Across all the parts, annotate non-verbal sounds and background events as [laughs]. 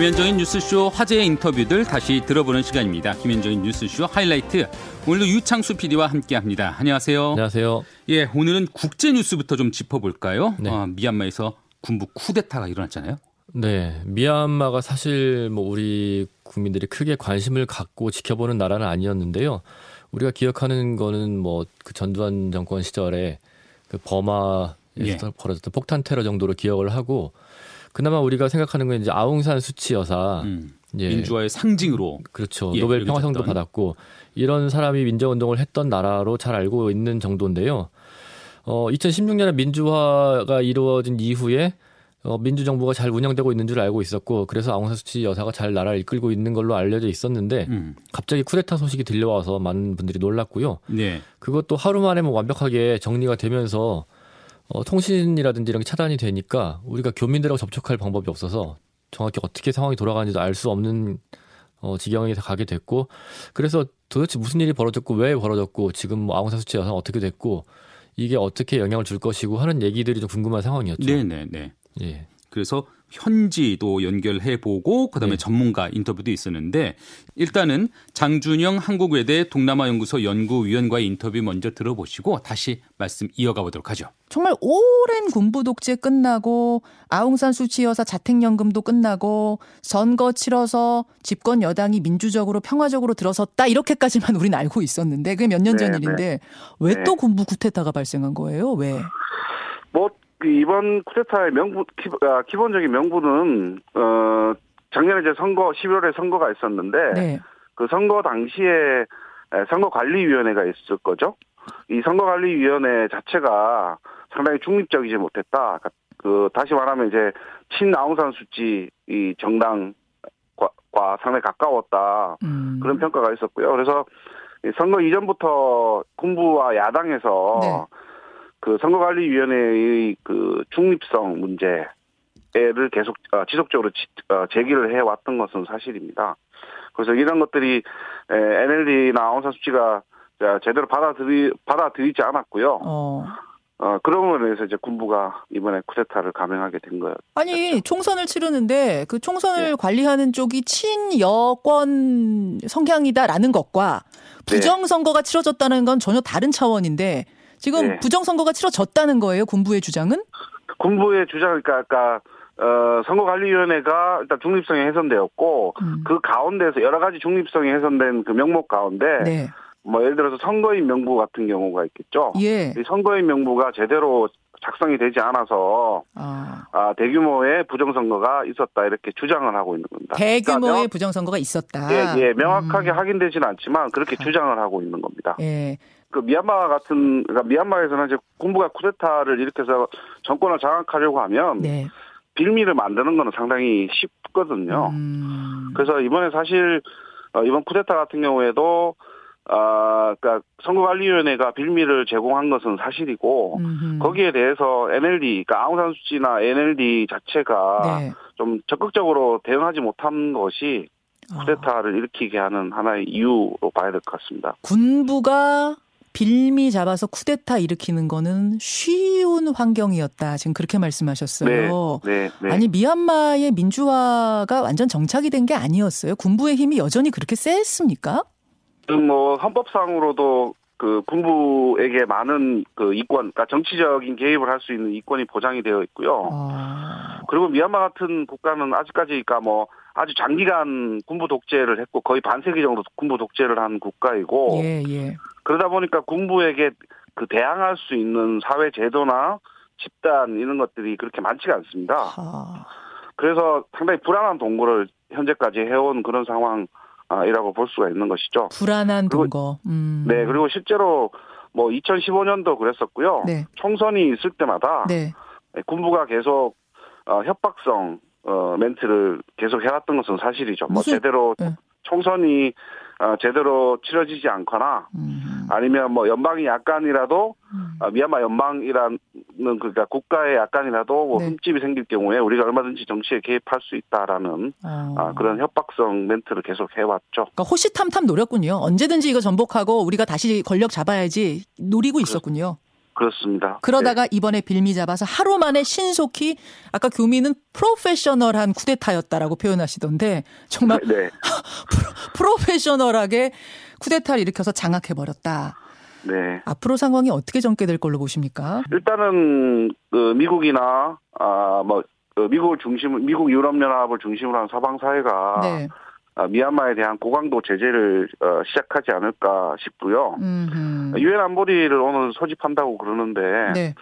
김현정의 뉴스쇼 화제의 인터뷰들 다시 들어보는 시간입니다. 김현정의 뉴스쇼 하이라이트. 오늘도 유창수 PD와 함께 합니다. 안녕하세요. 안녕하세요. 예, 오늘은 국제 뉴스부터 좀 짚어볼까요? 네. 어, 미얀마에서 군부 쿠데타가 일어났잖아요. 네, 미얀마가 사실 뭐 우리 국민들이 크게 관심을 갖고 지켜보는 나라는 아니었는데요. 우리가 기억하는 거는 뭐 그 전두환 정권 시절에 그 버마에서 예. 벌어졌던 폭탄 테러 정도로 기억을 하고 그나마 우리가 생각하는 건 이제 아웅산 수치 여사 음, 예. 민주화의 상징으로 그렇죠. 예, 노벨 평화상도. 받았고 이런 사람이 민주화 운동을 했던 나라로 잘 알고 있는 정도인데요. 어 2016년에 민주화가 이루어진 이후에 어, 민주정부가 잘 운영되고 있는 줄 알고 있었고 그래서 아웅산 수치 여사가 잘 나라를 이끌고 있는 걸로 알려져 있었는데 음, 갑자기 쿠데타 소식이 들려와서 많은 분들이 놀랐고요. 네. 그것도 하루 만에 뭐 완벽하게 정리가 되면서 어, 통신이라든지 이런 게 차단이 되니까 우리가 교민들하고 접촉할 방법이 없어서 정확히 어떻게 상황이 돌아가는지도 알 수 없는 어, 지경에 가게 됐고 그래서 도대체 무슨 일이 벌어졌고 왜 벌어졌고 지금 뭐 아웅산 수치 여사는 어떻게 됐고 이게 어떻게 영향을 줄 것이고 하는 얘기들이 좀 궁금한 상황이었죠. 네, 네, 네. 예. 그래서 현지도 연결해 보고 그다음에 네. 전문가 인터뷰도 있었는데 일단은 장준영 한국외대 동남아연구소 연구위원과의 인터뷰 먼저 들어보시고 다시 말씀 이어가 보도록 하죠. 정말 오랜 군부 독재 끝나고 아웅산 수치 여사 자택연금도 끝나고 선거 치러서 집권 여당이 민주적으로 평화적으로 들어섰다 이렇게까지만 우리는 알고 있었는데 그게 몇 년전 네, 일인데 왜 네. 또 군부 쿠데타가 발생한 거예요? 왜? 뭐그 이번 쿠데타의 명분 기, 아, 기본적인 명분은 어 작년에 이제 선거 11월에 선거가 있었는데 네. 그 선거 당시에 에, 선거관리위원회가 있을 거죠. 이 선거관리위원회 자체가 상당히 중립적이지 못했다. 그- 그 다시 말하면 이제 친 아웅산 수치 이 정당과 과 상당히 가까웠다. 음. 그런 평가가 있었고요. 그래서 이 선거 이전부터 군부와 야당에서 네. 그 선거관리위원회의 그 중립성 문제를 계속 어, 지속적으로 지- 어, 제기를 해왔던 것은 사실입니다. 그래서 이런 것들이 NLD나 아웅산 수치가 자, 제대로 받아들이 받아들이지 않았고요. 어. 어, 그런 면에서 이제 군부가 이번에 쿠데타를 감행하게 된 거예요. 아니 총선을 치르는데 그 총선을 네. 관리하는 쪽이 친여권 성향이다라는 것과 네. 부정 선거가 치러졌다는 건 전혀 다른 차원인데 지금 네. 부정 선거가 치러졌다는 거예요 군부의 주장은? 군부의 주장, 그러니까 아까 어, 선거관리위원회가 일단 중립성이 훼손되었고 음. 그 가운데서 여러 가지 중립성이 훼손된 그 명목 가운데 네. 뭐 예를 들어서 선거인 명부 같은 경우가 있겠죠. 예. 이 선거인 명부가 제대로 작성이 되지 않아서 아. 아, 대규모의 부정선거가 있었다 이렇게 주장을 하고 있는 겁니다. 대규모의 그러니까 부정 선거가 있었다. 명, 예, 예, 명확하게 음. 확인되지는 않지만 그렇게 주장을 하고 있는 겁니다. 예. 그 미얀마 같은 그러니까 미얀마에서는 이제 군부가 쿠데타를 일으켜서 정권을 장악하려고 하면 네. 빌미를 만드는 거는 상당히 쉽거든요. 음. 그래서 이번에 사실 어, 이번 쿠데타 같은 경우에도 아, 그러니까 선거관리위원회가 빌미를 제공한 것은 사실이고 음흠. 거기에 대해서 NLD, 그러니까 아웅산 수치나 NLD 자체가 네. 좀 적극적으로 대응하지 못한 것이 아. 쿠데타를 일으키게 하는 하나의 이유로 봐야 될 것 같습니다. 군부가 빌미 잡아서 쿠데타 일으키는 거는 쉬운 환경이었다. 지금 그렇게 말씀하셨어요. 네, 네. 아니 미얀마의 민주화가 완전 정착이 된 게 아니었어요. 군부의 힘이 여전히 그렇게 셌습니까? 뭐 헌법상으로도 그 군부에게 많은 그 이권, 그러니까 정치적인 개입을 할 수 있는 이권이 보장이 되어 있고요. 아, 그리고 미얀마 같은 국가는 아직까지 그러니까 뭐 아주 장기간 군부 독재를 했고 거의 반세기 정도 군부 독재를 한 국가이고 예, 예. 그러다 보니까 군부에게 그 대항할 수 있는 사회 제도나 집단 이런 것들이 그렇게 많지가 않습니다. 아, 그래서 상당히 불안한 동거를 현재까지 해온 그런 상황 이라고 볼 수가 있는 것이죠. 불안한 동거. 음. 네, 그리고 실제로 뭐 2015년도 그랬었고요. 네. 총선이 있을 때마다 네. 군부가 계속 어, 협박성 어, 멘트를 계속 해왔던 것은 사실이죠. 뭐 무슨- 제대로 네. 총선이 어, 제대로 치러지지 않거나 음. 아니면 뭐 연방이 약간이라도 음. 어, 미얀마 연방이라는 그러니까 국가에 약간이라도 뭐 네. 흠집이 생길 경우에 우리가 얼마든지 정치에 개입할 수 있다라는 어. 아, 그런 협박성 멘트를 계속 해왔죠. 그러니까 호시탐탐 노렸군요. 언제든지 이거 전복하고 우리가 다시 권력 잡아야지 노리고 있었군요. 그렇습니다. 그러다가 이번에 빌미 잡아서 하루 만에 신속히 아까 교민은 프로페셔널한 쿠데타였다라고 표현하시던데 정말 네. [laughs] 네. 프로페셔널하게 쿠데타를 일으켜서 장악해 버렸다. 네. 앞으로 상황이 어떻게 전개될 걸로 보십니까? 일단은 그 미국이나 아뭐 그 미국을 중심 미국 유럽 연합을 중심으로 한 서방 사회가 네. 아, 미얀마에 대한 고강도 제재를 어, 시작하지 않을까 싶고요. 유엔 안보리를 오늘 소집한다고 그러는데 네.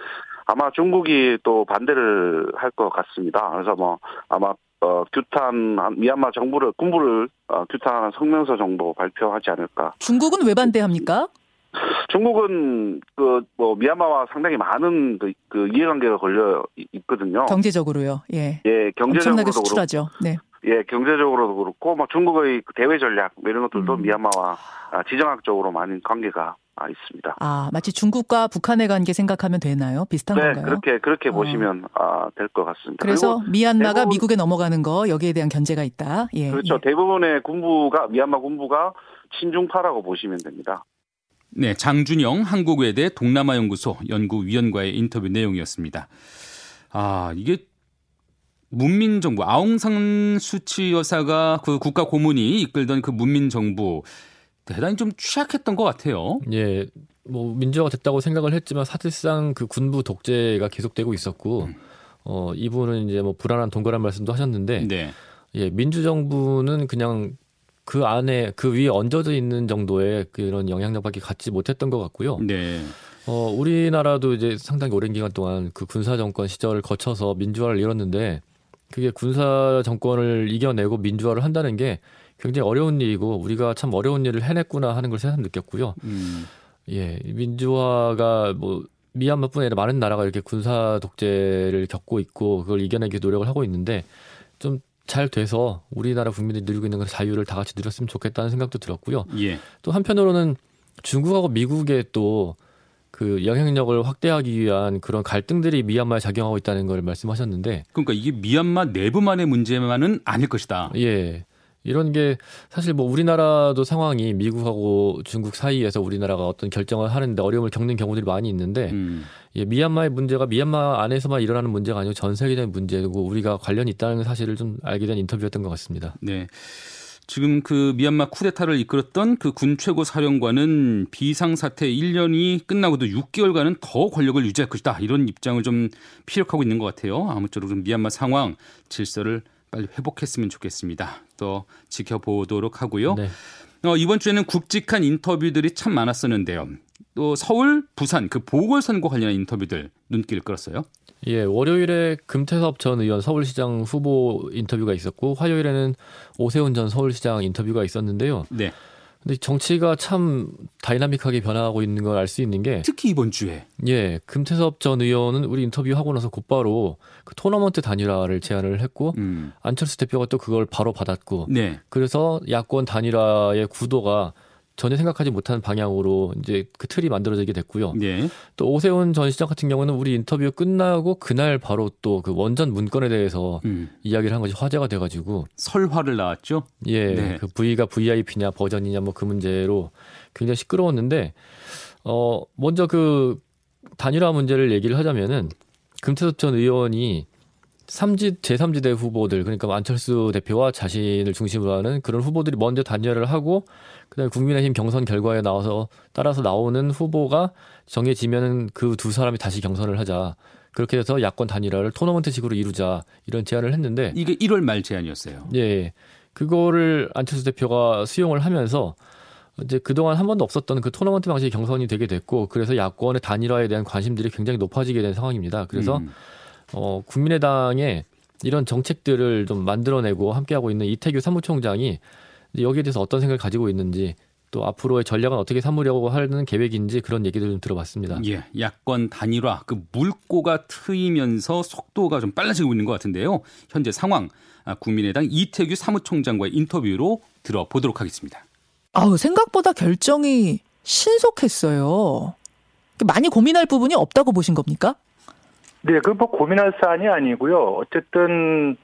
아마 중국이 또 반대를 할 것 같습니다. 그래서 뭐 아마 어, 규탄 한 미얀마 정부를 군부를 어, 규탄하는 성명서 정도 발표하지 않을까. 중국은 왜 반대합니까? 중국은 그 뭐 미얀마와 상당히 많은 그, 그 이해관계가 걸려 이- 있거든요. 경제적으로요. 예. 예, 경제적으로도 그렇고, 수출하죠. 네. 예, 경제적으로도 그렇고, 뭐 중국의 그 대외 전략 뭐 이런 것들도 음. 미얀마와 아, 지정학적으로 많은 관계가 아, 있습니다. 아, 마치 중국과 북한의 관계 생각하면 되나요? 비슷한 네, 건가요? 그렇게 그렇게 어. 보시면 아, 될 것 같습니다. 그래서 미얀마가 대부분- 미국에 넘어가는 거 여기에 대한 견제가 있다. 예. 그렇죠. 예. 대부분의 군부가 미얀마 군부가 친중파라고 보시면 됩니다. 네, 장준영 한국외대 동남아연구소 연구위원과의 인터뷰 내용이었습니다. 아, 이게 문민정부 아웅산 수치 여사가 그 국가 고문이 이끌던 그 문민정부 대단히 좀 취약했던 것 같아요. 예, 뭐 민주화가 됐다고 생각을 했지만 사실상 그 군부 독재가 계속되고 있었고, 음. 어 이분은 이제 뭐 불안한 동거란 말씀도 하셨는데, 네. 예, 민주정부는 그냥 그 안에 그 위에 얹어져 있는 정도의 그런 영향력밖에 갖지 못했던 것 같고요. 네. 어 우리나라도 이제 상당히 오랜 기간 동안 그 군사 정권 시절을 거쳐서 민주화를 이뤘는데, 그게 군사 정권을 이겨내고 민주화를 한다는 게 굉장히 어려운 일이고 우리가 참 어려운 일을 해냈구나 하는 걸 새삼 느꼈고요. 음. 예, 민주화가 뭐 미얀마뿐 아니라 많은 나라가 이렇게 군사 독재를 겪고 있고 그걸 이겨내기 노력을 하고 있는데 좀 잘 돼서 우리나라 국민들이 누리고 있는 그런 자유를 다 같이 누렸으면 좋겠다는 생각도 들었고요. 예. 또 한편으로는 중국하고 미국의 또 그 영향력을 확대하기 위한 그런 갈등들이 미얀마에 작용하고 있다는 걸 말씀하셨는데 그러니까 이게 미얀마 내부만의 문제만은 아닐 것이다. 예. 이런 게 사실 뭐 우리나라도 상황이 미국하고 중국 사이에서 우리나라가 어떤 결정을 하는데 어려움을 겪는 경우들이 많이 있는데 음. 예, 미얀마의 문제가 미얀마 안에서만 일어나는 문제가 아니고 전 세계적인 문제고 우리가 관련이 있다는 사실을 좀 알게 된 인터뷰였던 것 같습니다. 네. 지금 그 미얀마 쿠데타를 이끌었던 그 군 최고 사령관은 비상사태 1년이 끝나고도 6개월간은 더 권력을 유지할 것이다. 이런 입장을 좀 피력하고 있는 것 같아요. 아무쪼록 좀 미얀마 상황 질서를 빨리 회복했으면 좋겠습니다. 또 지켜보도록 하고요. 네. 어, 이번 주에는 굵직한 인터뷰들이 참 많았었는데요. 또 서울, 부산 그 보궐선거 관련한 인터뷰들 눈길을 끌었어요. 예, 월요일에 금태섭 전 의원 서울시장 후보 인터뷰가 있었고 화요일에는 오세훈 전 서울시장 인터뷰가 있었는데요. 네. 근데 정치가 참 다이나믹하게 변화하고 있는 걸 알 수 있는 게 특히 이번 주에 예, 금태섭 전 의원은 우리 인터뷰하고 나서 곧바로 그 토너먼트 단일화를 제안을 했고 음. 안철수 대표가 또 그걸 바로 받았고 네. 그래서 야권 단일화의 구도가 전혀 생각하지 못한 방향으로 이제 그 틀이 만들어지게 됐고요. 네. 또 오세훈 전 시장 같은 경우는 우리 인터뷰 끝나고 그날 바로 또 그 원전 문건에 대해서 음. 이야기를 한 것이 화제가 돼가지고 설화를 낳았죠. 예, 네. 그 V가 VIP냐 버전이냐 뭐 그 문제로 굉장히 시끄러웠는데 어 먼저 그 단일화 문제를 얘기를 하자면은 금태섭 전 의원이 삼지 제3지대 후보들 그러니까 안철수 대표와 자신을 중심으로 하는 그런 후보들이 먼저 단일화를 하고 그다음에 국민의힘 경선 결과에 나와서 따라서 나오는 후보가 정해지면은 그 두 사람이 다시 경선을 하자. 그렇게 해서 야권 단일화를 토너먼트식으로 이루자 이런 제안을 했는데 이게 1월 말 제안이었어요. 예. 그거를 안철수 대표가 수용을 하면서 이제 그동안 한 번도 없었던 그 토너먼트 방식의 경선이 되게 됐고 그래서 야권의 단일화에 대한 관심들이 굉장히 높아지게 된 상황입니다. 그래서 음. 어 국민의당에 이런 정책들을 좀 만들어내고 함께하고 있는 이태규 사무총장이 여기에 대해서 어떤 생각을 가지고 있는지 또 앞으로의 전략은 어떻게 삼으려고 하는 계획인지 그런 얘기를 좀 들어봤습니다. 예, 야권 단일화 그 물꼬가 트이면서 속도가 좀 빨라지고 있는 것 같은데요. 현재 상황 아, 국민의당 이태규 사무총장과의 인터뷰로 들어보도록 하겠습니다. 아우, 생각보다 결정이 신속했어요. 많이 고민할 부분이 없다고 보신 겁니까? 네, 그 뭐 고민할 사안이 아니고요. 어쨌든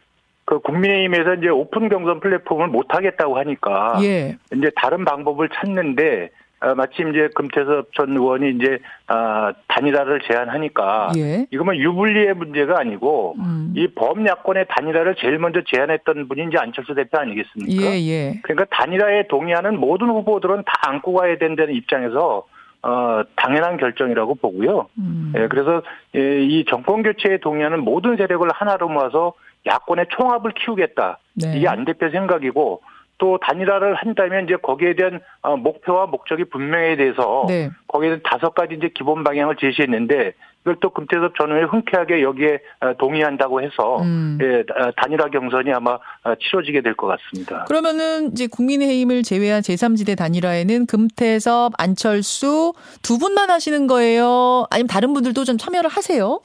그 국민의힘에서 이제 오픈 경선 플랫폼을 못 하겠다고 하니까 예. 이제 다른 방법을 찾는데 어, 마침 이제 금태섭 전 의원이 이제 아, 단일화를 제안하니까 예. 이거면 유불리의 문제가 아니고 음. 이 범 야권의 단일화를 제일 먼저 제안했던 분이 이제 안철수 대표 아니겠습니까? 예, 예. 그러니까 단일화에 동의하는 모든 후보들은 다 안고 가야 된다는 입장에서 어, 당연한 결정이라고 보고요. 음. 예, 그래서 예, 이 정권 교체에 동의하는 모든 세력을 하나로 모아서 야권의 총합을 키우겠다. 네. 이게 안 대표 생각이고 또 단일화를 한다면 이제 거기에 대한 어, 목표와 목적이 분명해야 돼서 네. 거기에 대한 다섯 가지 이제 기본 방향을 제시했는데 또 금태섭 전 의원이 흔쾌하게 여기에 어, 동의한다고 해서 음. 예, 어, 단일화 경선이 아마 어, 치러지게 될 것 같습니다. 그러면은 이제 국민의힘을 제외한 제3지대 단일화에는 금태섭, 안철수 두 분만 하시는 거예요? 아니면 다른 분들도 좀 참여를 하세요?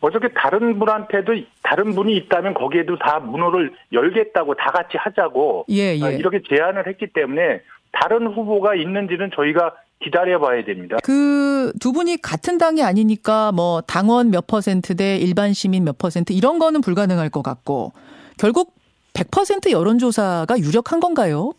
어저께 다른 분한테도 다른 분이 있다면 거기에도 다 문호를 열겠다고 다 같이 하자고 예, 아, 예. 이렇게 제안을 했기 때문에 다른 후보가 있는지는 저희가 기다려 봐야 됩니다. 그 두 분이 같은 당이 아니니까 뭐 당원 몇 퍼센트 대 일반 시민 몇 퍼센트 이런 거는 불가능할 것 같고 결국 100% 여론조사가 유력한 건가요?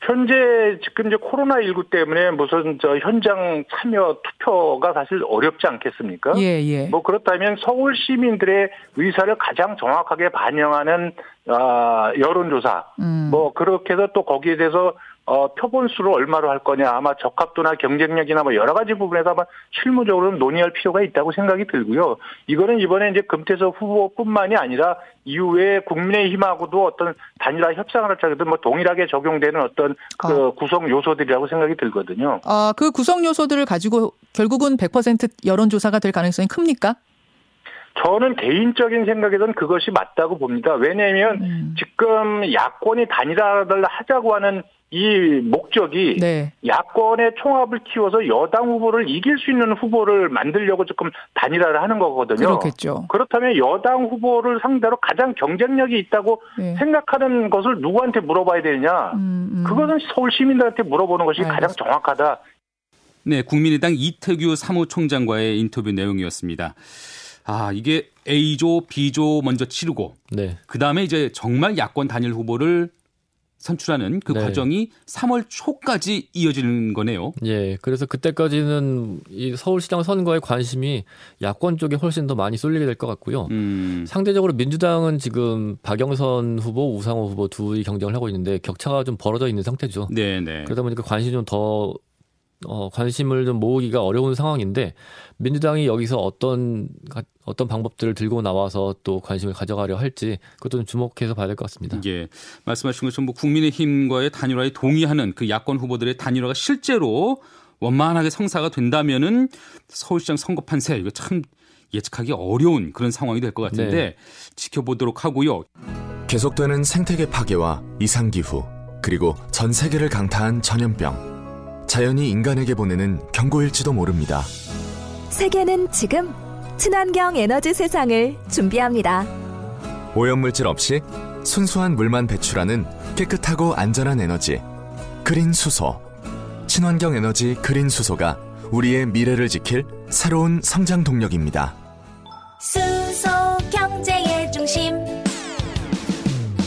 현재 지금 이제 코로나 19 때문에 무슨 저 현장 참여 투표가 사실 어렵지 않겠습니까? 예, 예. 뭐 그렇다면 서울 시민들의 의사를 가장 정확하게 반영하는 아, 여론조사 음. 뭐 그렇게 해서 또 거기에 대해서 어, 표본수를 얼마로 할 거냐 아마 적합도나 경쟁력이나 뭐 여러 가지 부분에서 아마 실무적으로 논의할 필요가 있다고 생각이 들고요. 이거는 이번에 이제 금태섭 후보뿐만이 아니라 이후에 국민의힘하고도 어떤 단일화 협상을 하자든 뭐 동일하게 적용되는 어떤 그 아. 구성 요소들이라고 생각이 들거든요. 아, 그 구성 요소들을 가지고 결국은 100% 여론조사가 될 가능성이 큽니까? 저는 개인적인 생각에선 그것이 맞다고 봅니다. 왜냐하면 음. 지금 야권이 단일화를 하자고 하는 이 목적이 네. 야권의 총합을 키워서 여당 후보를 이길 수 있는 후보를 만들려고 조금 단일화를 하는 거거든요. 그렇겠죠. 그렇다면 여당 후보를 상대로 가장 경쟁력이 있다고 네. 생각하는 것을 누구한테 물어봐야 되느냐? 음, 음. 그것은 서울 시민들한테 물어보는 것이 가장 알겠습니다. 정확하다. 네, 국민의당 이태규 사무총장과의 인터뷰 내용이었습니다. 아, 이게 A조, B조 먼저 치르고 네. 그다음에 이제 정말 야권 단일 후보를 선출하는 그 네. 과정이 3월 초까지 이어지는 거네요. 예. 그래서 그때까지는 이 서울시장 선거에 관심이 야권 쪽에 훨씬 더 많이 쏠리게 될 것 같고요. 음. 상대적으로 민주당은 지금 박영선 후보, 우상호 후보 둘이 경쟁을 하고 있는데 격차가 좀 벌어져 있는 상태죠. 네, 네. 그러다 보니까 관심이 좀 더 어, 관심을 좀 모으기가 어려운 상황인데 민주당이 여기서 어떤 가- 어떤 방법들을 들고 나와서 또 관심을 가져가려 할지 그것도 좀 주목해서 봐야 될 것 같습니다. 예, 말씀하신 것처럼 뭐 국민의힘과의 단일화에 동의하는 그 야권 후보들의 단일화가 실제로 원만하게 성사가 된다면은 서울시장 선거 판세 이거 참 예측하기 어려운 그런 상황이 될 것 같은데 네. 지켜보도록 하고요. 계속되는 생태계 파괴와 이상 기후, 그리고 전 세계를 강타한 전염병. 자연이 인간에게 보내는 경고일지도 모릅니다. 세계는 지금 친환경 에너지 세상을 준비합니다. 오염물질 없이 순수한 물만 배출하는 깨끗하고 안전한 에너지. 그린 수소. 친환경 에너지 그린 수소가 우리의 미래를 지킬 새로운 성장 동력입니다. 수소 경제의 중심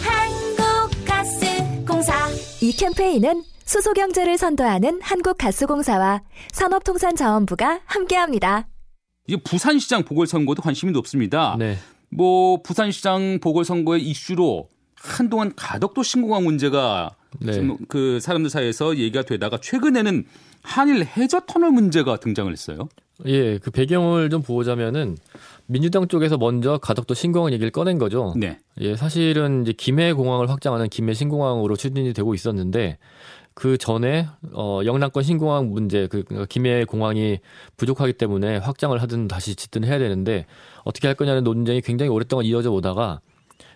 한국가스공사 이 캠페인은 수소 경제를 선도하는 한국가스공사와 산업통상자원부가 함께합니다. 이게 부산시장 보궐선거도 관심이 높습니다. 네. 뭐 부산시장 보궐선거의 이슈로 한동안 가덕도 신공항 문제가 네. 좀그 사람들 사이에서 얘기가 되다가 최근에는 한일 해저 터널 문제가 등장을 했어요. 예, 그 배경을 좀 보자면은 민주당 쪽에서 먼저 가덕도 신공항 얘기를 꺼낸 거죠. 네. 예, 사실은 이제 김해 공항을 확장하는 김해 신공항으로 추진이 되고 있었는데 그 전에 어 영남권 신공항 문제 그 그러니까 김해 공항이 부족하기 때문에 확장을 하든 다시 짓든 해야 되는데 어떻게 할 거냐는 논쟁이 굉장히 오랫동안 이어져 오다가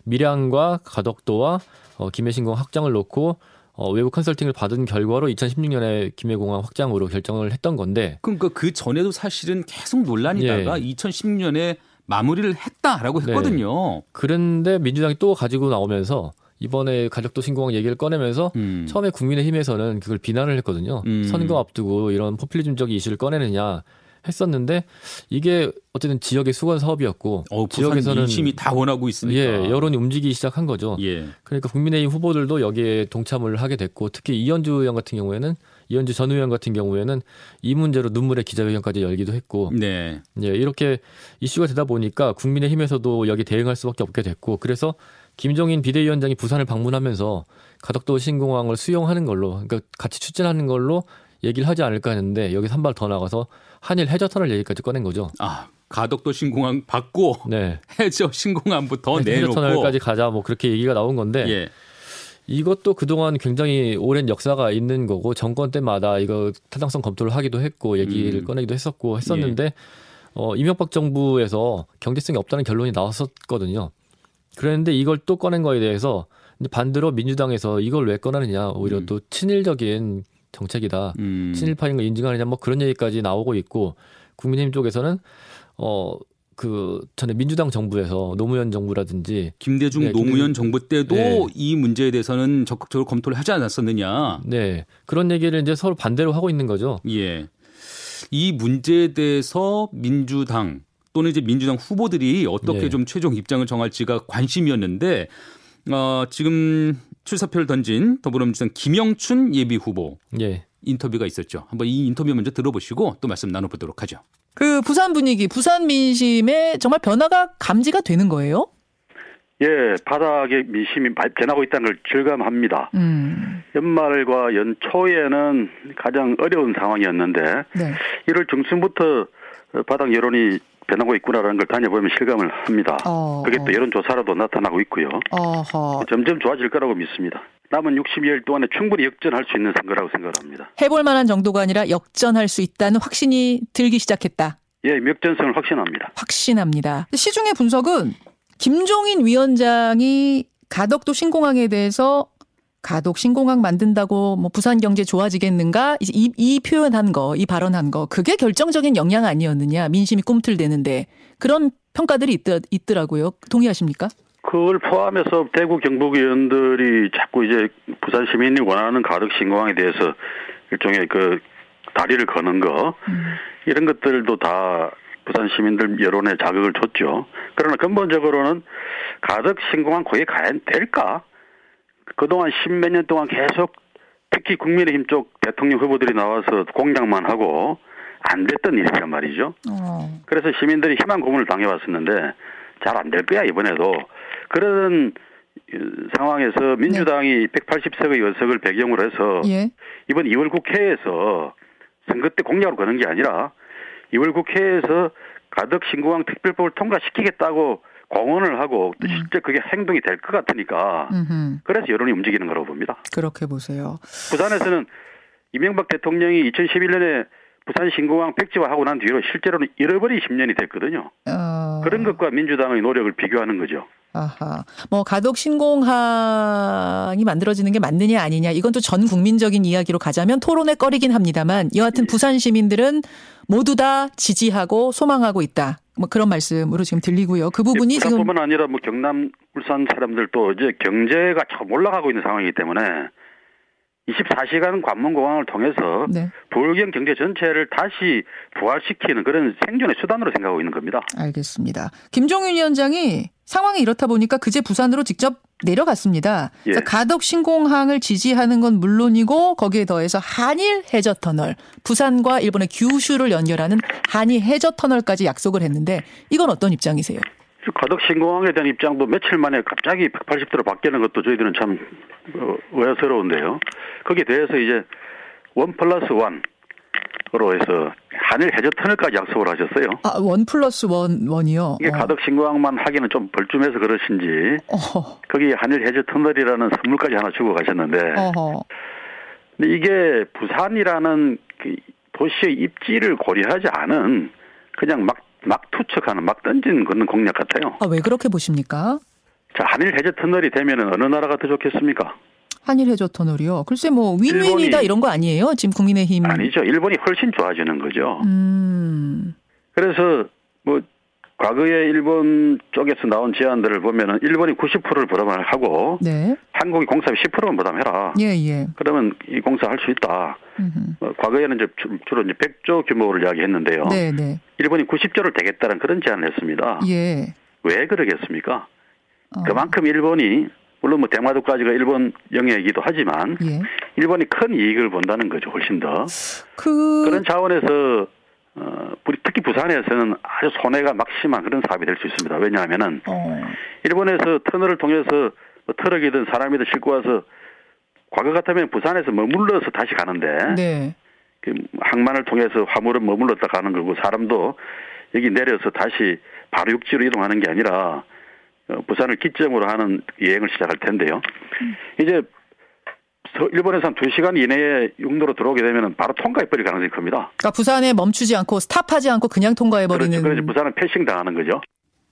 밀양과 가덕도와 어 김해 신공항 확장을 놓고 어 외부 컨설팅을 받은 결과로 2016년에 김해 공항 확장으로 결정을 했던 건데 그러니까 그 전에도 사실은 계속 논란이다가 예. 2010년에 마무리를 했다라고 네. 했거든요. 그런데 민주당이 또 가지고 나오면서 이번에 가덕도 신공항 얘기를 꺼내면서 음. 처음에 국민의힘에서는 그걸 비난을 했거든요. 음. 선거 앞두고 이런 포퓰리즘적 이슈를 꺼내느냐 했었는데 이게 어쨌든 지역의 수건 사업이었고 어, 지역에서는 인심이 다 원하고 있으니까. 예 여론이 움직이기 시작한 거죠. 예. 그러니까 국민의힘 후보들도 여기에 동참을 하게 됐고 특히 이현주 의원 같은 경우에는 이현주 전 의원 같은 경우에는 이 문제로 눈물의 기자회견까지 열기도 했고 네. 예, 이렇게 이슈가 되다 보니까 국민의힘에서도 여기 대응할 수밖에 없게 됐고 그래서 김종인 비대위원장이 부산을 방문하면서 가덕도 신공항을 수용하는 걸로 그러니까 같이 추진하는 걸로 얘기를 하지 않을까 했는데 여기 한 발 더 나가서 한일 해저 터널 얘기까지 꺼낸 거죠. 아, 가덕도 신공항 받고 네. [laughs] 해저 신공항부터 해저 내놓고 터널까지 가자 뭐 그렇게 얘기가 나온 건데 예. 이것도 그동안 굉장히 오랜 역사가 있는 거고 정권 때마다 이거 타당성 검토를 하기도 했고 얘기를 음. 꺼내기도 했었고 했었는데 어 이명박 정부에서 경제성이 없다는 결론이 나왔었거든요. 그랬는데 이걸 또 꺼낸 거에 대해서 반대로 민주당에서 이걸 왜 꺼내느냐 오히려 음. 또 친일적인 정책이다. 음. 친일파인 걸 인증하느냐 뭐 그런 얘기까지 나오고 있고 국민의힘 쪽에서는 어 그 전에 민주당 정부에서 노무현 정부라든지 김대중 네, 노무현 정부 때도 네. 이 문제에 대해서는 적극적으로 검토를 하지 않았었느냐. 네 그런 얘기를 이제 서로 반대로 하고 있는 거죠. 예. 이 문제에 대해서 민주당 또는 이제 민주당 후보들이 어떻게 예. 좀 최종 입장을 정할지가 관심이었는데 어, 지금 출사표를 던진 더불어민주당 김영춘 예비 후보 예. 인터뷰가 있었죠. 한번 이 인터뷰 먼저 들어보시고 또 말씀 나눠보도록 하죠. 그 부산 분위기, 부산 민심에 정말 변화가 감지가 되는 거예요? 예, 바닥에 민심이 변하고 있다는 걸 절감합니다. 음. 연말과 연초에는 가장 어려운 상황이었는데 네. 1월 중순부터 바닥 여론이 변하고 있구나라는 걸 다녀보면 실감을 합니다. 어, 그게 어. 또 여론조사로도 나타나고 있고요. 어허. 점점 좋아질 거라고 믿습니다. 남은 62일 동안에 충분히 역전할 수 있는 선거라고 생각합니다. 해볼 만한 정도가 아니라 역전할 수 있다는 확신이 들기 시작했다. 예, 역전성을 확신합니다. 확신합니다. 시중의 분석은 김종인 위원장이 가덕도 신공항에 대해서 가덕 신공항 만든다고 뭐 부산 경제 좋아지겠는가 이, 이 표현한 거, 이 발언한 거 그게 결정적인 영향 아니었느냐 민심이 꿈틀대는데 그런 평가들이 있더, 있더라고요. 동의하십니까? 그걸 포함해서 대구 경북 의원들이 자꾸 이제 부산 시민이 원하는 가덕 신공항에 대해서 일종의 그 다리를 거는 거 이런 것들도 다 부산 시민들 여론에 자극을 줬죠. 그러나 근본적으로는 가덕 신공항 거기 가야 될까? 그동안 십몇 년 동안 계속 특히 국민의힘 쪽 대통령 후보들이 나와서 공약만 하고 안 됐던 일이란 말이죠. 어. 그래서 시민들이 희망 고문을 당해왔었는데 잘 안 될 거야 이번에도 그런 어, 상황에서 민주당이 180석의 의석을 배경으로 해서 예. 이번 2월 국회에서 선거 때 공약으로 거는 게 아니라 2월 국회에서 가덕 신공항 특별법을 통과시키겠다고 공언을 하고 또 실제 그게 행동이 될 것 같으니까 음흠. 그래서 여론이 움직이는 거라고 봅니다. 그렇게 보세요. 부산에서는 이명박 대통령이 2011년에 부산 신공항 백지화하고 난 뒤로 실제로는 잃어버린 10년이 됐거든요. 어. 그런 것과 민주당의 노력을 비교하는 거죠. 아하. 뭐 가덕 신공항이 만들어지는 게 맞느냐 아니냐 이건 또 전 국민적인 이야기로 가자면 토론의 거리긴 합니다만 여하튼 부산 시민들은 모두 다 지지하고 소망하고 있다. 뭐 그런 말씀으로 지금 들리고요. 그 부분이 지금 부산뿐만 아니라 뭐 경남, 울산 사람들도 이제 경제가 참 올라가고 있는 상황이기 때문에 24시간 관문공항을 통해서 네. 부울경 경제 전체를 다시 부활시키는 그런 생존의 수단으로 생각하고 있는 겁니다. 알겠습니다. 김종윤 위원장이 상황이 이렇다 보니까 그제 부산으로 직접 내려갔습니다. 예. 가덕 신공항을 지지하는 건 물론이고 거기에 더해서 한일 해저 터널, 부산과 일본의 규슈를 연결하는 한일 해저 터널까지 약속을 했는데 이건 어떤 입장이세요? 가덕 신공항에 대한 입장도 며칠 만에 갑자기 180도로 바뀌는 것도 저희들은 참 어, 의아스러운데요. 거기에 대해서 이제 원 플러스 원 으로 해서 한일 해저 터널까지 약속을 하셨어요. 아, 원 플러스 원, 원이요? 이게 어. 가덕 신공항만 하기는 좀 벌쯤해서 그러신지 어허, 거기 한일 해저 터널이라는 선물까지 하나 주고 가셨는데 어허. 근데 이게 부산이라는 그 도시의 입지를 고려하지 않은 그냥 막, 막 투척하는 막 던진 그런 공약 같아요. 아, 왜 그렇게 보십니까? 자, 한일 해저 터널이 되면은 어느 나라가 더 좋겠습니까? 한일 해저 터널이요. 글쎄 뭐 윈윈이다 이런 거 아니에요? 지금 국민의힘. 아니죠. 일본이 훨씬 좋아지는 거죠. 음. 그래서 뭐 과거에 일본 쪽에서 나온 제안들을 보면은 일본이 90%를 부담을 하고 네. 한국이 공사비 10%만 부담해라. 예, 예. 그러면 이 공사 할 수 있다. 어, 과거에는 이제 주- 주로 이제 100조 규모를 이야기했는데요. 네, 네. 일본이 90조를 대겠다는 그런 제안을 했습니다. 예. 왜 그러겠습니까? 어. 그만큼 일본이 물론 뭐 대마도까지가 일본 영해이기도 하지만 예. 일본이 큰 이익을 본다는 거죠. 훨씬 더 그 그런 차원에서 어, 특히 부산에서는 아주 손해가 막심한 그런 사업이 될 수 있습니다. 왜냐하면은 어, 일본에서 터널을 통해서 뭐 트럭이든 사람이든 싣고 와서 과거 같으면 부산에서 머물러서 다시 가는데 네. 그 항만을 통해서 화물은 머물렀다 가는 거고 사람도 여기 내려서 다시 바로 육지로 이동하는 게 아니라 어, 부산을 기점으로 하는 여행을 시작할 텐데요. 이제 서- 일본에서 한 2시간 이내에 육로로 들어오게 되면 바로 통과해버릴 가능성이 큽니다. 그러니까 부산에 멈추지 않고 스탑하지 않고 그냥 통과해 버리는 그렇죠. 그래서 부산은 패싱 당하는 거죠.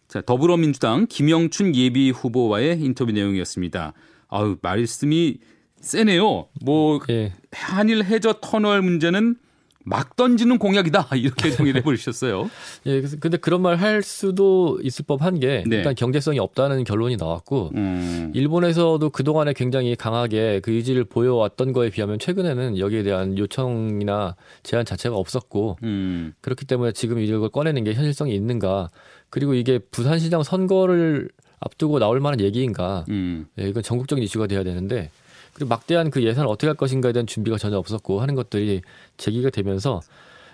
자, 더불어민주당 김영춘 예비 후보와의 인터뷰 내용이었습니다. 아유, 말씀이 세네요. 뭐 예. 한일 해저 터널 문제는 막 던지는 공약이다. [laughs] 이렇게 정의를 해버리셨어요. 예, 그래서 근데 그런 말 할 수도 있을 법한 게 네. 일단 경제성이 없다는 결론이 나왔고 음, 일본에서도 그 동안에 굉장히 강하게 그 의지를 보여왔던 거에 비하면 최근에는 여기에 대한 요청이나 제안 자체가 없었고 음, 그렇기 때문에 지금 이걸 꺼내는 게 현실성이 있는가? 그리고 이게 부산시장 선거를 앞두고 나올 만한 얘기인가? 음, 예, 이건 전국적인 이슈가 돼야 되는데 그리고 막대한 그 예산을 어떻게 할 것인가에 대한 준비가 전혀 없었고 하는 것들이 제기가 되면서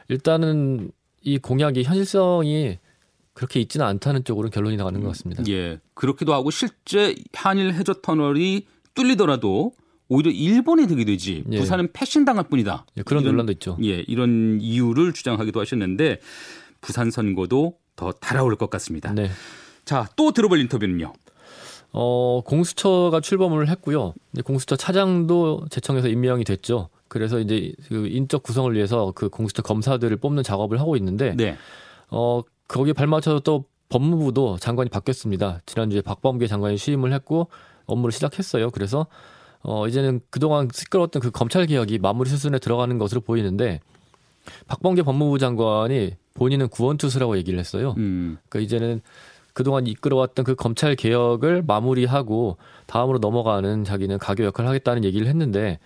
일단은 이 공약이 현실성이 그렇게 있지는 않다는 쪽으로 결론이 나가는 것 같습니다. 예, 그렇기도 하고 실제 한일 해저 터널이 뚫리더라도 오히려 일본에 득이 되지 예. 부산은 패싱 당할 뿐이다. 예, 그런 이런- 논란도 있죠. 예, 이런 이유를 주장하기도 하셨는데 부산 선거도 더 달아올 것 같습니다. 네. 자, 또 들어볼 인터뷰는요. 어, 공수처가 출범을 했고요. 공수처 차장도 제청에서 임명이 됐죠. 그래서 이제 그 인적 구성을 위해서 그 공수처 검사들을 뽑는 작업을 하고 있는데 네. 어, 거기에 발맞춰서 또 법무부도 장관이 바뀌었습니다. 지난주에 박범계 장관이 취임을 했고 업무를 시작했어요. 그래서 어, 이제는 그동안 시끄러웠던 그 검찰 개혁이 마무리 수순에 들어가는 것으로 보이는데 박범계 법무부 장관이 본인은 구원투수라고 얘기를 했어요. 음, 그러니까 이제는 그동안 이끌어왔던 그 검찰 개혁을 마무리하고 다음으로 넘어가는 자기는 가교 역할을 하겠다는 얘기를 했는데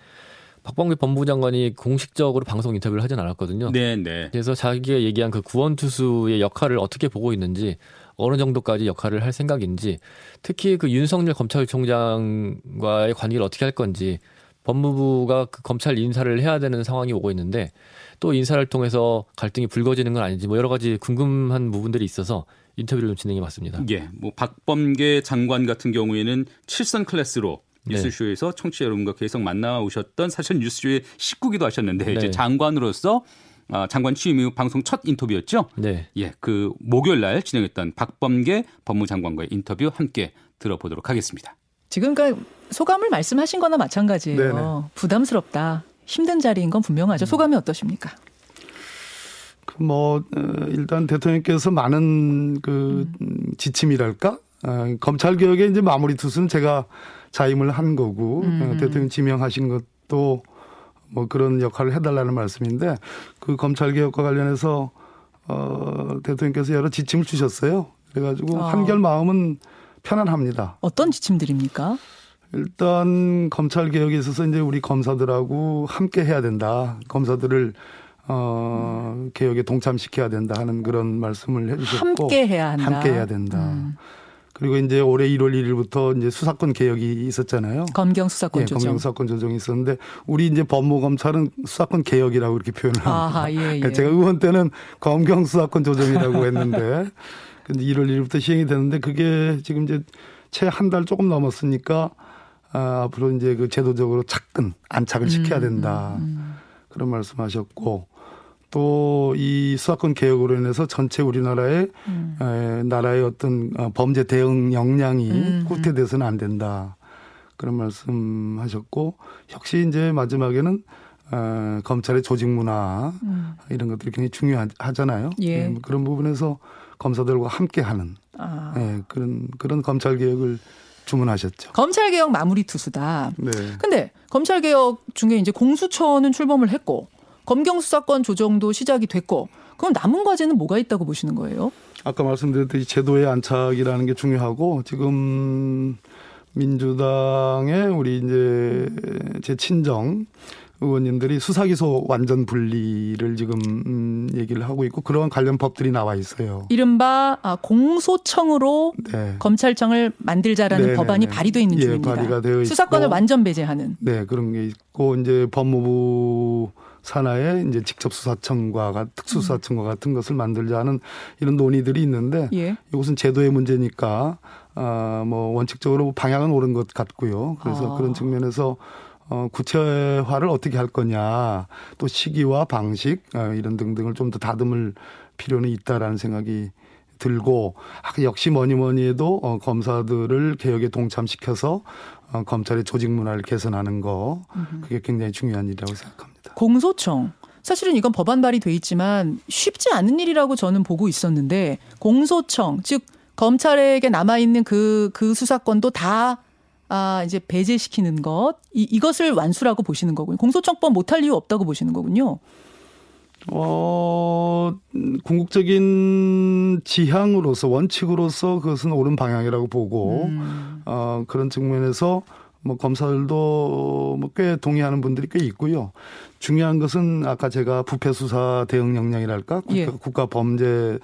박범계 법무부 장관이 공식적으로 방송 인터뷰를 하진 않았거든요. 네, 네. 그래서 자기가 얘기한 그 구원 투수의 역할을 어떻게 보고 있는지 어느 정도까지 역할을 할 생각인지 특히 그 윤석열 검찰총장과의 관계를 어떻게 할 건지 법무부가 그 검찰 인사를 해야 되는 상황이 오고 있는데 또 인사를 통해서 갈등이 불거지는 건 아닌지 뭐 여러 가지 궁금한 부분들이 있어서 인터뷰를 좀 진행해 봤습니다. 예, 뭐 박범계 장관 같은 경우에는 칠선 클래스로 네. 뉴스쇼에서 청취자 여러분과 계속 만나오셨던 사실 뉴스쇼의 식구기도 하셨는데 이제 네. 장관으로서 아, 장관 취임 이후 방송 첫 인터뷰였죠. 네. 예, 그 목요일 날 진행했던 박범계 법무장관과의 인터뷰 함께 들어보도록 하겠습니다. 지금 그러니까 소감을 말씀하신 거나 마찬가지예요. 네네. 부담스럽다. 힘든 자리인 건 분명하죠. 소감이 어떠십니까? 그뭐 어, 일단 대통령께서 많은 그 음, 지침이랄까 어, 검찰 개혁의 이제 마무리 투수는 제가 자임을 한 거고 어, 대통령 지명하신 것도 뭐 그런 역할을 해달라는 말씀인데 그 검찰 개혁과 관련해서 어, 대통령께서 여러 지침을 주셨어요. 그래가지고 아. 한결 마음은 편안합니다. 어떤 지침들입니까? 일단 검찰 개혁에 있어서 이제 우리 검사들하고 함께 해야 된다. 검사들을 어 개혁에 동참시켜야 된다 하는 그런 말씀을 해주셨고 함께 해야 한다. 함께 해야 된다. 음. 그리고 이제 올해 1월 1일부터 이제 수사권 개혁이 있었잖아요. 검경 수사권 예, 조정. 검경 수사권 조정이 있었는데 우리 이제 법무 검찰은 수사권 개혁이라고 이렇게 표현을 합니다. 아하, 예, 예. 제가 의원 때는 검경 수사권 조정이라고 [laughs] 했는데 근데 1월 1일부터 시행이 되는데 그게 지금 이제 채 한 달 조금 넘었으니까 아, 앞으로 이제 그 제도적으로 착근 안착을 시켜야 된다 그런 말씀하셨고 또 이 수사권 개혁으로 인해서 전체 우리나라의 에, 나라의 어떤 어, 범죄 대응 역량이 음, 후퇴돼서는 안 된다 그런 말씀하셨고 역시 이제 마지막에는 어, 검찰의 조직 문화 이런 것들이 굉장히 중요하잖아요. 예. 음, 그런 부분에서 검사들과 함께하는 아. 예, 그런 그런 검찰 개혁을 주문하셨죠. 검찰 개혁 마무리 투수다. 네. 근데 검찰 개혁 중에 이제 공수처는 출범을 했고 검경 수사권 조정도 시작이 됐고 그럼 남은 과제는 뭐가 있다고 보시는 거예요? 아까 말씀드렸듯이 제도의 안착이라는 게 중요하고 지금 민주당의 우리 이제 제 친정 의원님들이 수사기소 완전 분리를 지금 음, 얘기를 하고 있고 그러한 관련 법들이 나와 있어요. 이른바 아, 공소청으로 네. 검찰청을 만들자라는 네네네. 법안이 발의돼 있는 예, 중입니다. 발의가 되어. 수사권을 완전 배제하는. 네, 그런 게 있고 이제 법무부 산하에 이제 직접 수사청과 같- 특수수사청과 같은 것을 만들자는 이런 논의들이 있는데 예. 이것은 제도의 문제니까 아뭐 원칙적으로 방향은 옳은 것 같고요. 그래서 아. 그런 측면에서 어 구체화를 어떻게 할 거냐 또 시기와 방식 어, 이런 등등을 좀 더 다듬을 필요는 있다라는 생각이 들고 아, 역시 뭐니 뭐니 해도 어, 검사들을 개혁에 동참시켜서 어, 검찰의 조직 문화를 개선하는 거 그게 굉장히 중요한 일이라고 생각합니다. 공소청. 사실은 이건 법안 발의돼 있지만 쉽지 않은 일이라고 저는 보고 있었는데 공소청 즉 검찰에게 남아 있는 그 그 수사권도 다 아, 이제 배제시키는 것 이, 이것을 완수라고 보시는 거군요. 공소청법 못할 이유 없다고 보시는 거군요. 어, 음, 궁극적인 지향으로서 원칙으로서 그것은 옳은 방향이라고 보고 음. 어, 그런 측면에서 뭐 검사들도 뭐 꽤 동의하는 분들이 꽤 있고요. 중요한 것은 아까 제가 부패 수사 대응 역량이랄까 국가, 예. 국가 범죄에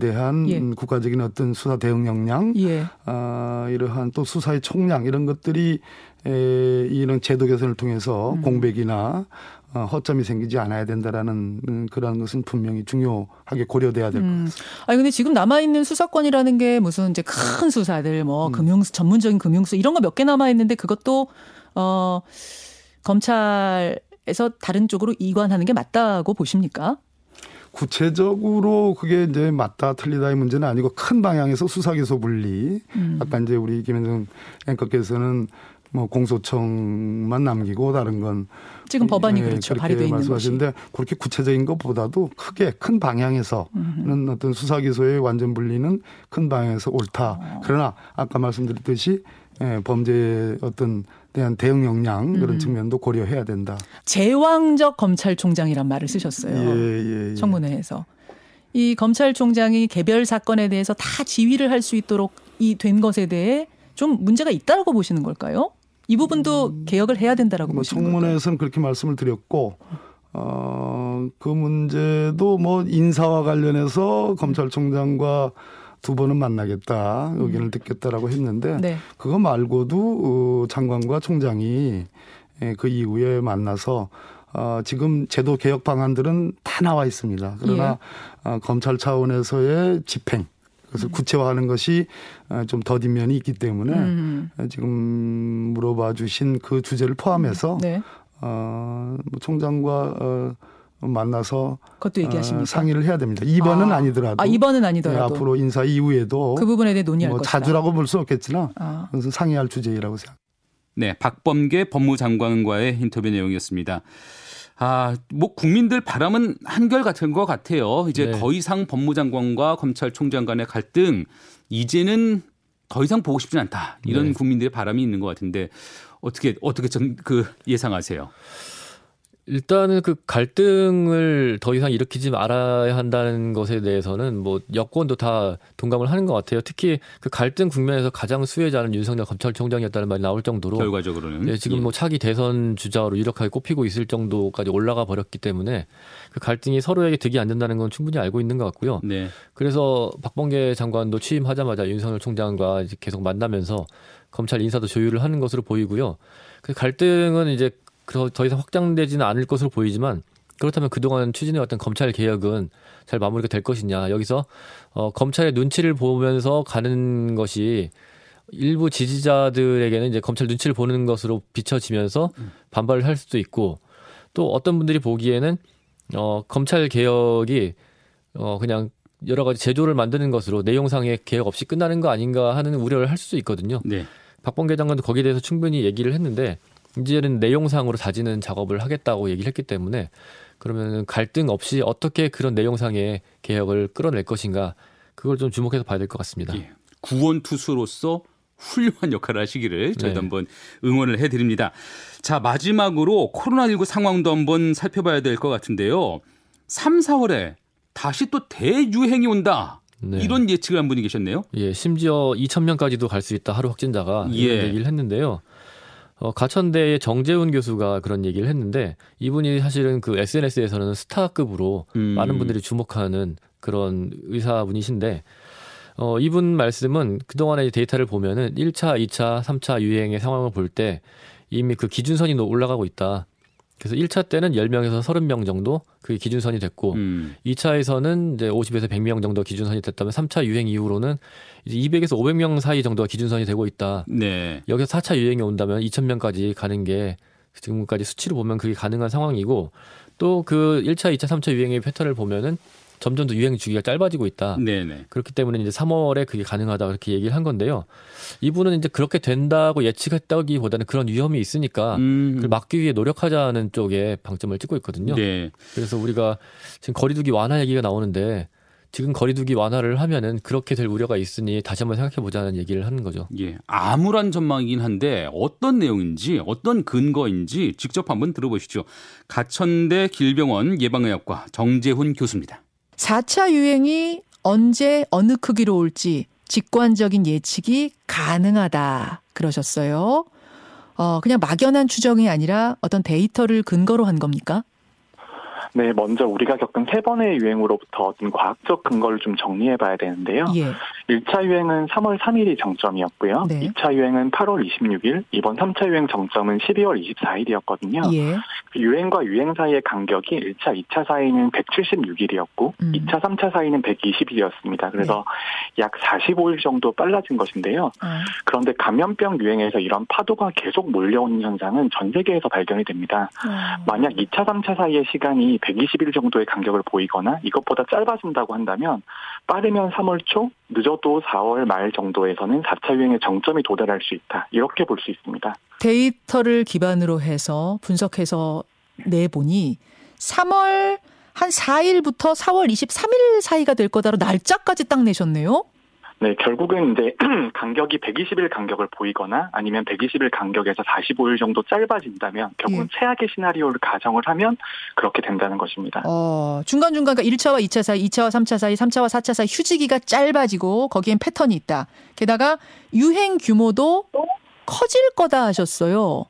대한 예. 음, 국가적인 어떤 수사 대응 역량, 예. 아, 이러한 또 수사의 총량 이런 것들이 에, 이런 제도 개선을 통해서 음. 공백이나 어, 허점이 생기지 않아야 된다라는 음, 그러한 것은 분명히 중요하게 고려돼야 될것 음. 같습니다. 아니 근데 지금 남아 있는 수사권이라는 게 무슨 이제 큰 수사들 뭐 금융 전문적인 금융수 이런 거 몇 개 남아 있는데 그것도 어 검찰에서 다른 쪽으로 이관하는 게 맞다고 보십니까? 구체적으로 그게 이제 맞다 틀리다의 문제는 아니고 큰 방향에서 수사기소 분리. 음. 아까 이제 우리 김현정 앵커께서는 뭐 공소청만 남기고 다른 건 지금 법안이 예, 그렇죠. 발의돼 있는. 말씀하시는데 그렇게 구체적인 것보다도 크게 큰 방향에서는 어떤 수사 기소의 완전 분리는 큰 방향에서 옳다. 어. 그러나 아까 말씀드렸듯이 예, 범죄에 어떤 대한 대응 역량 음. 그런 측면도 고려해야 된다. 제왕적 검찰총장이란 말을 쓰셨어요. 예, 예, 예. 청문회에서 이 검찰총장이 개별 사건에 대해서 다 지휘를 할 수 있도록 이 된 것에 대해 좀 문제가 있다고 보시는 걸까요? 이 부분도 개혁을 해야 된다라고 뭐 보시는? 청문회에서는 그렇게 말씀을 드렸고 어, 그 문제도 뭐 인사와 관련해서 검찰총장과 두 번은 만나겠다 의견을 듣겠다라고 했는데 네. 그거 말고도 어, 장관과 총장이 예, 그 이후에 만나서 어, 지금 제도 개혁 방안들은 다 나와 있습니다. 그러나 어, 검찰 차원에서의 집행 그것을 구체화하는 것이 어, 좀 더딘 면이 있기 때문에 음. 어, 지금 물어봐 주신 그 주제를 포함해서 네. 어, 뭐 총장과 어, 만나서 그것도 얘기하십니까? 어, 상의를 해야 됩니다. 이번은 아. 아, 니더라도 아, 이번은 네, 아니더라도 앞으로 인사 이후에도 그 부분에 대해 논의할 뭐 것이다. 자주라고 볼 수 없겠지만 아. 그것은 상의할 주제라고 생각. 네, 박범계 법무장관과의 인터뷰 내용이었습니다. 아, 뭐 국민들 바람은 한결 같은 것 같아요. 이제 네. 더 이상 법무장관과 검찰총장 간의 갈등 이제는 더 이상 보고 싶진 않다. 이런 네. 국민들의 바람이 있는 것 같은데 어떻게 어떻게 전 그 예상하세요? 일단은 그 갈등을 더 이상 일으키지 말아야 한다는 것에 대해서는 뭐 여권도 다 동감을 하는 것 같아요. 특히 그 갈등 국면에서 가장 수혜자는 윤석열 검찰총장이었다는 말이 나올 정도로 결과적으로는 네, 지금 예. 뭐 차기 대선 주자로 유력하게 꼽히고 있을 정도까지 올라가 버렸기 때문에 그 갈등이 서로에게 득이 안 된다는 건 충분히 알고 있는 것 같고요. 네. 그래서 박범계 장관도 취임하자마자 윤석열 총장과 계속 만나면서 검찰 인사도 조율을 하는 것으로 보이고요. 그 갈등은 이제 그더 이상 확장되지는 않을 것으로 보이지만 그렇다면 그동안 추진해왔던 검찰 개혁은 잘 마무리가 될 것이냐. 여기서 어, 검찰의 눈치를 보면서 가는 것이 일부 지지자들에게는 이제 검찰 눈치를 보는 것으로 비춰지면서 반발을 할 수도 있고 또 어떤 분들이 보기에는 어, 검찰 개혁이 어, 그냥 여러 가지 제도를 만드는 것으로 내용상의 개혁 없이 끝나는 거 아닌가 하는 우려를 할 수도 있거든요. 네. 박범계 장관도 거기에 대해서 충분히 얘기를 했는데 이제는 내용상으로 다지는 작업을 하겠다고 얘기를 했기 때문에 그러면 갈등 없이 어떻게 그런 내용상의 개혁을 끌어낼 것인가 그걸 좀 주목해서 봐야 될 것 같습니다. 예. 구원 투수로서 훌륭한 역할을 하시기를 저희도 네. 한번 응원을 해드립니다. 자 마지막으로 코로나19 상황도 한번 살펴봐야 될 것 같은데요. 3, 4월에 다시 또 대유행이 온다. 네. 이런 예측을 한 분이 계셨네요. 예, 심지어 2천 명까지도 갈 수 있다 하루 확진자가 예. 얘기를 했는데요. 어, 가천대의 정재훈 교수가 그런 얘기를 했는데 이분이 사실은 그 SNS에서는 스타급으로 음. 많은 분들이 주목하는 그런 의사분이신데 어, 이분 말씀은 그동안의 데이터를 보면은 1차, 2차, 3차 유행의 상황을 볼 때 이미 그 기준선이 올라가고 있다. 그래서 1차 때는 10명에서 30명 정도 그게 기준선이 됐고 음. 2차에서는 이제 50에서 100명 정도 기준선이 됐다면 3차 유행 이후로는 이제 200에서 500명 사이 정도가 기준선이 되고 있다. 네. 여기서 4차 유행이 온다면 2,000명까지 가는 게 지금까지 수치로 보면 그게 가능한 상황이고 또 그 1차, 2차, 3차 유행의 패턴을 보면은 점점 더 유행 주기가 짧아지고 있다. 네네. 그렇기 때문에 이제 3월에 그게 가능하다 그렇게 얘기를 한 건데요. 이분은 이제 그렇게 된다고 예측했다기보다는 그런 위험이 있으니까 음. 그걸 막기 위해 노력하자는 쪽에 방점을 찍고 있거든요. 네. 그래서 우리가 지금 거리두기 완화 얘기가 나오는데 지금 거리두기 완화를 하면은 그렇게 될 우려가 있으니 다시 한번 생각해 보자는 얘기를 하는 거죠. 예. 암울한 전망이긴 한데 어떤 내용인지 어떤 근거인지 직접 한번 들어보시죠. 가천대 길병원 예방의학과 정재훈 교수입니다. 4차 유행이 언제 어느 크기로 올지 직관적인 예측이 가능하다 그러셨어요. 어, 그냥 막연한 추정이 아니라 어떤 데이터를 근거로 한 겁니까? 네, 먼저 우리가 겪은 세 번의 유행으로부터 얻은 과학적 근거를 좀 정리해 봐야 되는데요. 예. 1차 유행은 3월 3일이 정점이었고요. 네. 2차 유행은 8월 26일, 이번 3차 유행 정점은 12월 24일이었거든요. 예. 유행과 유행 사이의 간격이 1차, 2차 사이는 176일이었고, 음. 2차, 3차 사이는 120일이었습니다. 그래서 약 45일 정도 빨라진 것인데요. 아, 그런데 감염병 유행에서 이런 파도가 계속 몰려오는 현상은 전 세계에서 발견이 됩니다. 어. 만약 2차, 3차 사이의 시간이 120일 정도의 간격을 보이거나 이것보다 짧아진다고 한다면 빠르면 3월 초, 늦어도 4월 말 정도에서는 4차 유행의 정점이 도달할 수 있다. 이렇게 볼 수 있습니다. 데이터를 기반으로 해서 분석해서 내보니 3월 한 4일부터 4월 23일 사이가 될 거다로 날짜까지 딱 내셨네요. 네, 결국은 이제 [clears throat] 간격이 120일 간격을 보이거나 아니면 120일 간격에서 45일 정도 짧아진다면 결국은 예. 최악의 시나리오를 가정을 하면 그렇게 된다는 것입니다. 어, 중간중간 그러니까 1차와 2차 사이, 2차와 3차 사이, 3차와 4차 사이 휴지기가 짧아지고 거기엔 패턴이 있다. 게다가 유행 규모도 커질 거다 하셨어요.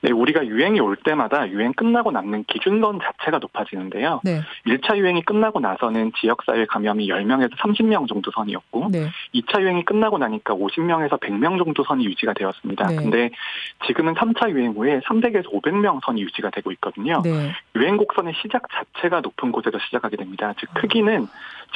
네, 우리가 유행이 올 때마다 유행 끝나고 남는 기준선 자체가 높아지는데요. 네. 1차 유행이 끝나고 나서는 지역사회 감염이 10명에서 30명 정도 선이었고 네. 2차 유행이 끝나고 나니까 50명에서 100명 정도 선이 유지가 되었습니다. 네. 근데 지금은 3차 유행 후에 300에서 500명 선이 유지가 되고 있거든요. 네. 유행 곡선의 시작 자체가 높은 곳에서 시작하게 됩니다. 즉 크기는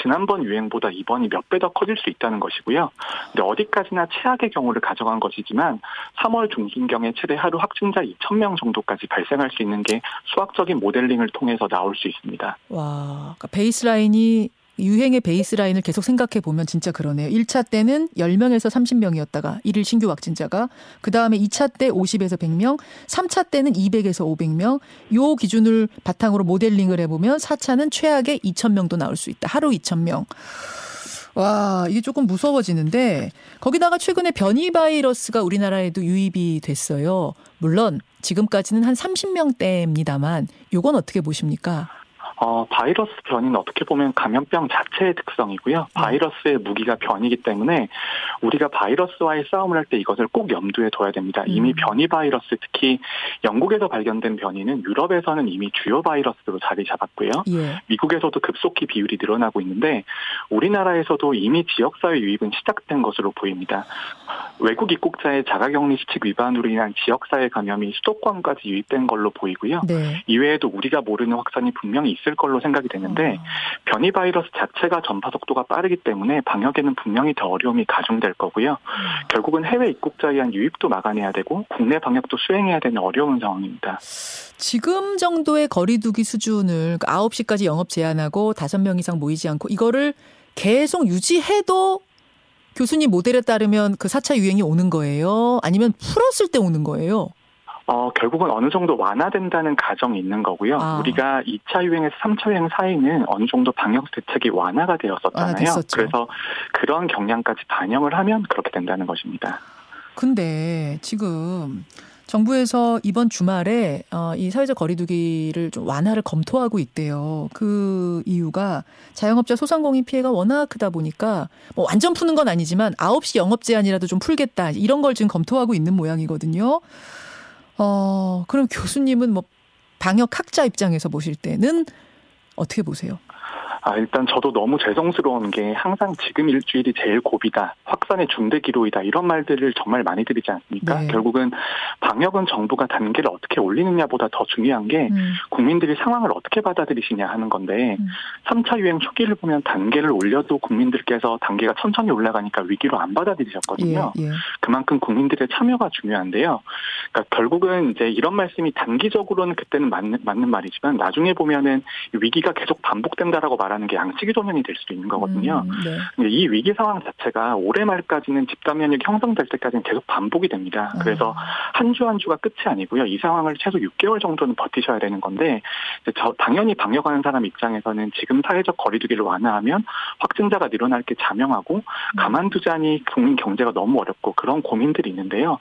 지난번 유행보다 이번이 몇 배 더 커질 수 있다는 것이고요. 근데 어디까지나 최악의 경우를 가져간 것이지만 3월 중순경에 최대 하루 확진자 2,000명 정도까지 발생할 수 있는 게 수학적인 모델링을 통해서 나올 수 있습니다. 와, 그러니까 베이스라인이 유행의 베이스라인을 계속 생각해 보면 진짜 그러네요. 1차 때는 10명에서 30명이었다가 일일 신규 확진자가 그다음에 2차 때 50에서 100명, 3차 때는 200에서 500명. 요 기준을 바탕으로 모델링을 해 보면 4차는 최악의 2,000명도 나올 수 있다. 하루 2,000명. 와, 이게 조금 무서워지는데 거기다가 최근에 변이 바이러스가 우리나라에도 유입이 됐어요. 물론 지금까지는 한 30명대입니다만 요건 어떻게 보십니까? 어, 바이러스 변이는 어떻게 보면 감염병 자체의 특성이고요. 바이러스의 무기가 변이기 때문에 우리가 바이러스와의 싸움을 할 때 이것을 꼭 염두에 둬야 됩니다. 이미 음. 변이 바이러스 특히 영국에서 발견된 변이는 유럽에서는 이미 주요 바이러스로 자리 잡았고요. 예. 미국에서도 급속히 비율이 늘어나고 있는데 우리나라에서도 이미 지역사회 유입은 시작된 것으로 보입니다. 외국 입국자의 자가격리 수칙 위반으로 인한 지역사회 감염이 수도권까지 유입된 걸로 보이고요. 네. 이외에도 우리가 모르는 확산이 분명히 있을 걸로 생각이 되는데 변이 바이러스 자체가 전파 속도가 빠르기 때문에 방역에는 분명히 더 어려움이 가중될 거고요. 결국은 해외 입국자에 의한 유입도 막아내야 되고 국내 방역도 수행해야 되는 어려운 상황입니다. 지금 정도의 거리두기 수준을 9시까지 영업 제한하고 5명 이상 모이지 않고 이거를 계속 유지해도 교수님 모델에 따르면 그 4차 유행이 오는 거예요? 아니면 풀었을 때 오는 거예요? 어, 결국은 어느 정도 완화된다는 가정이 있는 거고요. 아. 우리가 2차 유행에서 3차 유행 사이는 어느 정도 방역 대책이 완화가 되었었잖아요. 완화됐었죠. 그래서 그런 경향까지 반영을 하면 그렇게 된다는 것입니다. 근데 지금 정부에서 이번 주말에 어, 이 사회적 거리두기를 좀 완화를 검토하고 있대요. 그 이유가 자영업자 소상공인 피해가 워낙 크다 보니까 뭐 완전 푸는 건 아니지만 9시 영업 제한이라도 좀 풀겠다 이런 걸 지금 검토하고 있는 모양이거든요. 어, 그럼 교수님은 뭐 방역 학자 입장에서 보실 때는 어떻게 보세요? 아, 일단 저도 너무 죄송스러운 게 항상 지금 일주일이 제일 고비다. 확산의 중대 기로이다. 이런 말들을 정말 많이 드리지 않습니까? 네. 결국은 방역은 정부가 단계를 어떻게 올리느냐보다 더 중요한 게 음, 국민들이 상황을 어떻게 받아들이시냐 하는 건데 음. 3차 유행 초기를 보면 단계를 올려도 국민들께서 단계가 천천히 올라가니까 위기로 안 받아들이셨거든요. 예, 예. 그만큼 국민들의 참여가 중요한데요. 그러니까 결국은 이제 이런 말씀이 단기적으로는 그때는 맞는, 맞는 말이지만 나중에 보면은 위기가 계속 반복된다라고 말하는 게 양치기 소년이 될 수도 있는 거거든요. 음, 네. 이 위기 상황 자체가 올해 말까지는 집단 면역이 형성될 때까지는 계속 반복이 됩니다. 그래서 한주한 주가 끝이 아니고요. 이 상황을 최소 6개월 정도는 버티셔야 되는 건데 당연히 방역하는 사람 입장에서는 지금 사회적 거리두기를 완화하면 확진자가 늘어날 게 자명하고 가만두자니 국민 경제가 너무 어렵고 그런 고민들이 있는데요.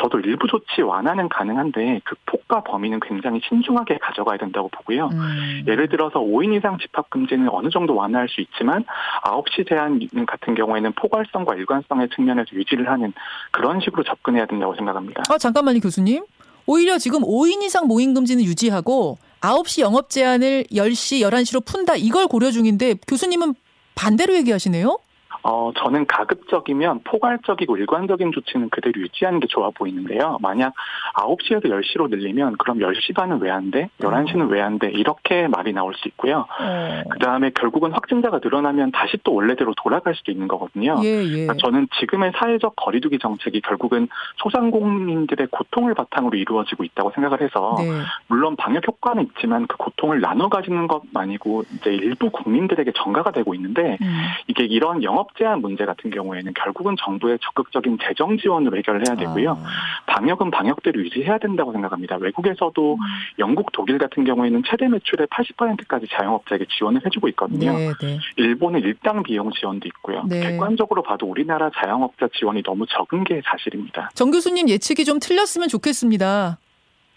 저도 일부 조치 완화는 가능한데 그 폭과 범위는 굉장히 신중하게 가져가야 된다고 보고요. 음. 예를 들어서 5인 이상 집합 금지는 어느 정도 완화할 수 있지만 9시 제한 같은 경우에는 포괄성과 일관성의 측면에서 유지를 하는 그런 식으로 접근해야 된다고 생각합니다. 아, 잠깐만요, 교수님. 오히려 지금 5인 이상 모임 금지는 유지하고 9시 영업 제한을 10시, 11시로 푼다 이걸 고려 중인데 교수님은 반대로 얘기하시네요? 어, 저는 가급적이면 포괄적이고 일관적인 조치는 그대로 유지하는 게 좋아 보이는데요. 만약 9시에서 10시로 늘리면 그럼 10시 반은 왜 안 돼? 11시는 왜 안 돼? 이렇게 말이 나올 수 있고요. 어. 그 다음에 결국은 확진자가 늘어나면 다시 또 원래대로 돌아갈 수도 있는 거거든요. 예, 예. 그러니까 저는 지금의 사회적 거리두기 정책이 결국은 소상공인들의 고통을 바탕으로 이루어지고 있다고 생각을 해서 네. 물론 방역 효과는 있지만 그 고통을 나눠 가지는 것만이고 이제 일부 국민들에게 전가가 되고 있는데 음. 이게 이런 영업 제한 문제 같은 경우에는 결국은 정부의 적극적인 재정 지원으로 해결을 해야 되고요. 아. 방역은 방역대로 유지해야 된다고 생각합니다. 외국에서도 음. 영국, 독일 같은 경우에는 최대 매출의 80%까지 자영업자에게 지원을 해주고 있거든요. 네, 네. 일본은 일당 비용 지원도 있고요. 네. 객관적으로 봐도 우리나라 자영업자 지원이 너무 적은 게 사실입니다. 정 교수님 예측이 좀 틀렸으면 좋겠습니다.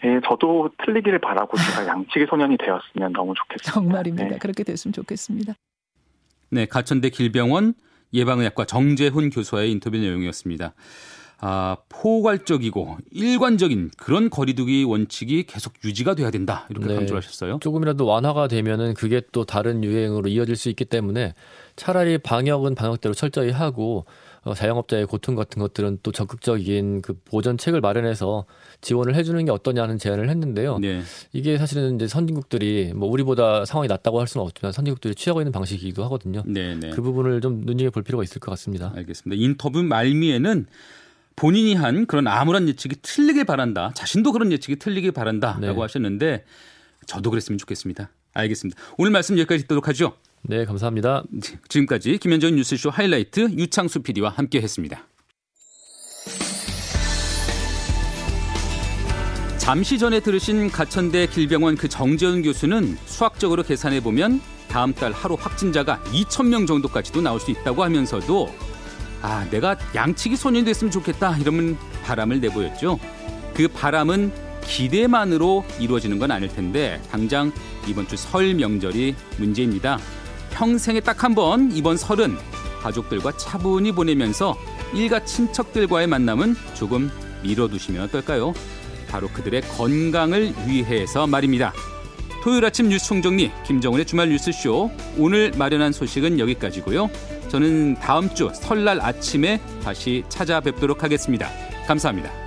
예, 저도 틀리기를 바라고 제가 [laughs] 양치기 소년이 되었으면 너무 좋겠습니다. 정말입니다. 네. 그렇게 됐으면 좋겠습니다. 네, 가천대 길병원 예방의학과 정재훈 교수와의 인터뷰 내용이었습니다. 아, 포괄적이고 일관적인 그런 거리두기 원칙이 계속 유지가 돼야 된다. 이렇게 네. 강조하셨어요. 조금이라도 완화가 되면은 그게 또 다른 유행으로 이어질 수 있기 때문에 차라리 방역은 방역대로 철저히 하고 어, 자영업자의 고통 같은 것들은 또 적극적인 그 보전책을 마련해서 지원을 해주는 게 어떠냐는 제안을 했는데요. 네. 이게 사실은 이제 선진국들이 뭐 우리보다 상황이 낫다고 할 수는 없지만 선진국들이 취하고 있는 방식이기도 하거든요. 네, 네. 그 부분을 좀 눈여겨 볼 필요가 있을 것 같습니다. 알겠습니다. 인터뷰 말미에는 본인이 한 그런 암울한 예측이 틀리길 바란다. 자신도 그런 예측이 틀리길 바란다라고 네. 하셨는데 저도 그랬으면 좋겠습니다. 알겠습니다. 오늘 말씀 여기까지 듣도록 하죠. 네, 감사합니다. 지금까지 김현정 뉴스쇼 하이라이트 유창수 PD와 함께했습니다. 잠시 전에 들으신 가천대 길병원 그 정재훈 교수는 수학적으로 계산해 보면 다음 달 하루 확진자가 2천 명 정도까지도 나올 수 있다고 하면서도 아 내가 양치기 소년이 됐으면 좋겠다 이러면 바람을 내보였죠. 그 바람은 기대만으로 이루어지는 건 아닐 텐데 당장 이번 주 설 명절이 문제입니다. 평생에 딱 한 번 이번 설은 가족들과 차분히 보내면서 일가 친척들과의 만남은 조금 미뤄두시면 어떨까요? 바로 그들의 건강을 위해서 말입니다. 토요일 아침 뉴스 총정리 김정은의 주말 뉴스쇼 오늘 마련한 소식은 여기까지고요. 저는 다음 주 설날 아침에 다시 찾아뵙도록 하겠습니다. 감사합니다.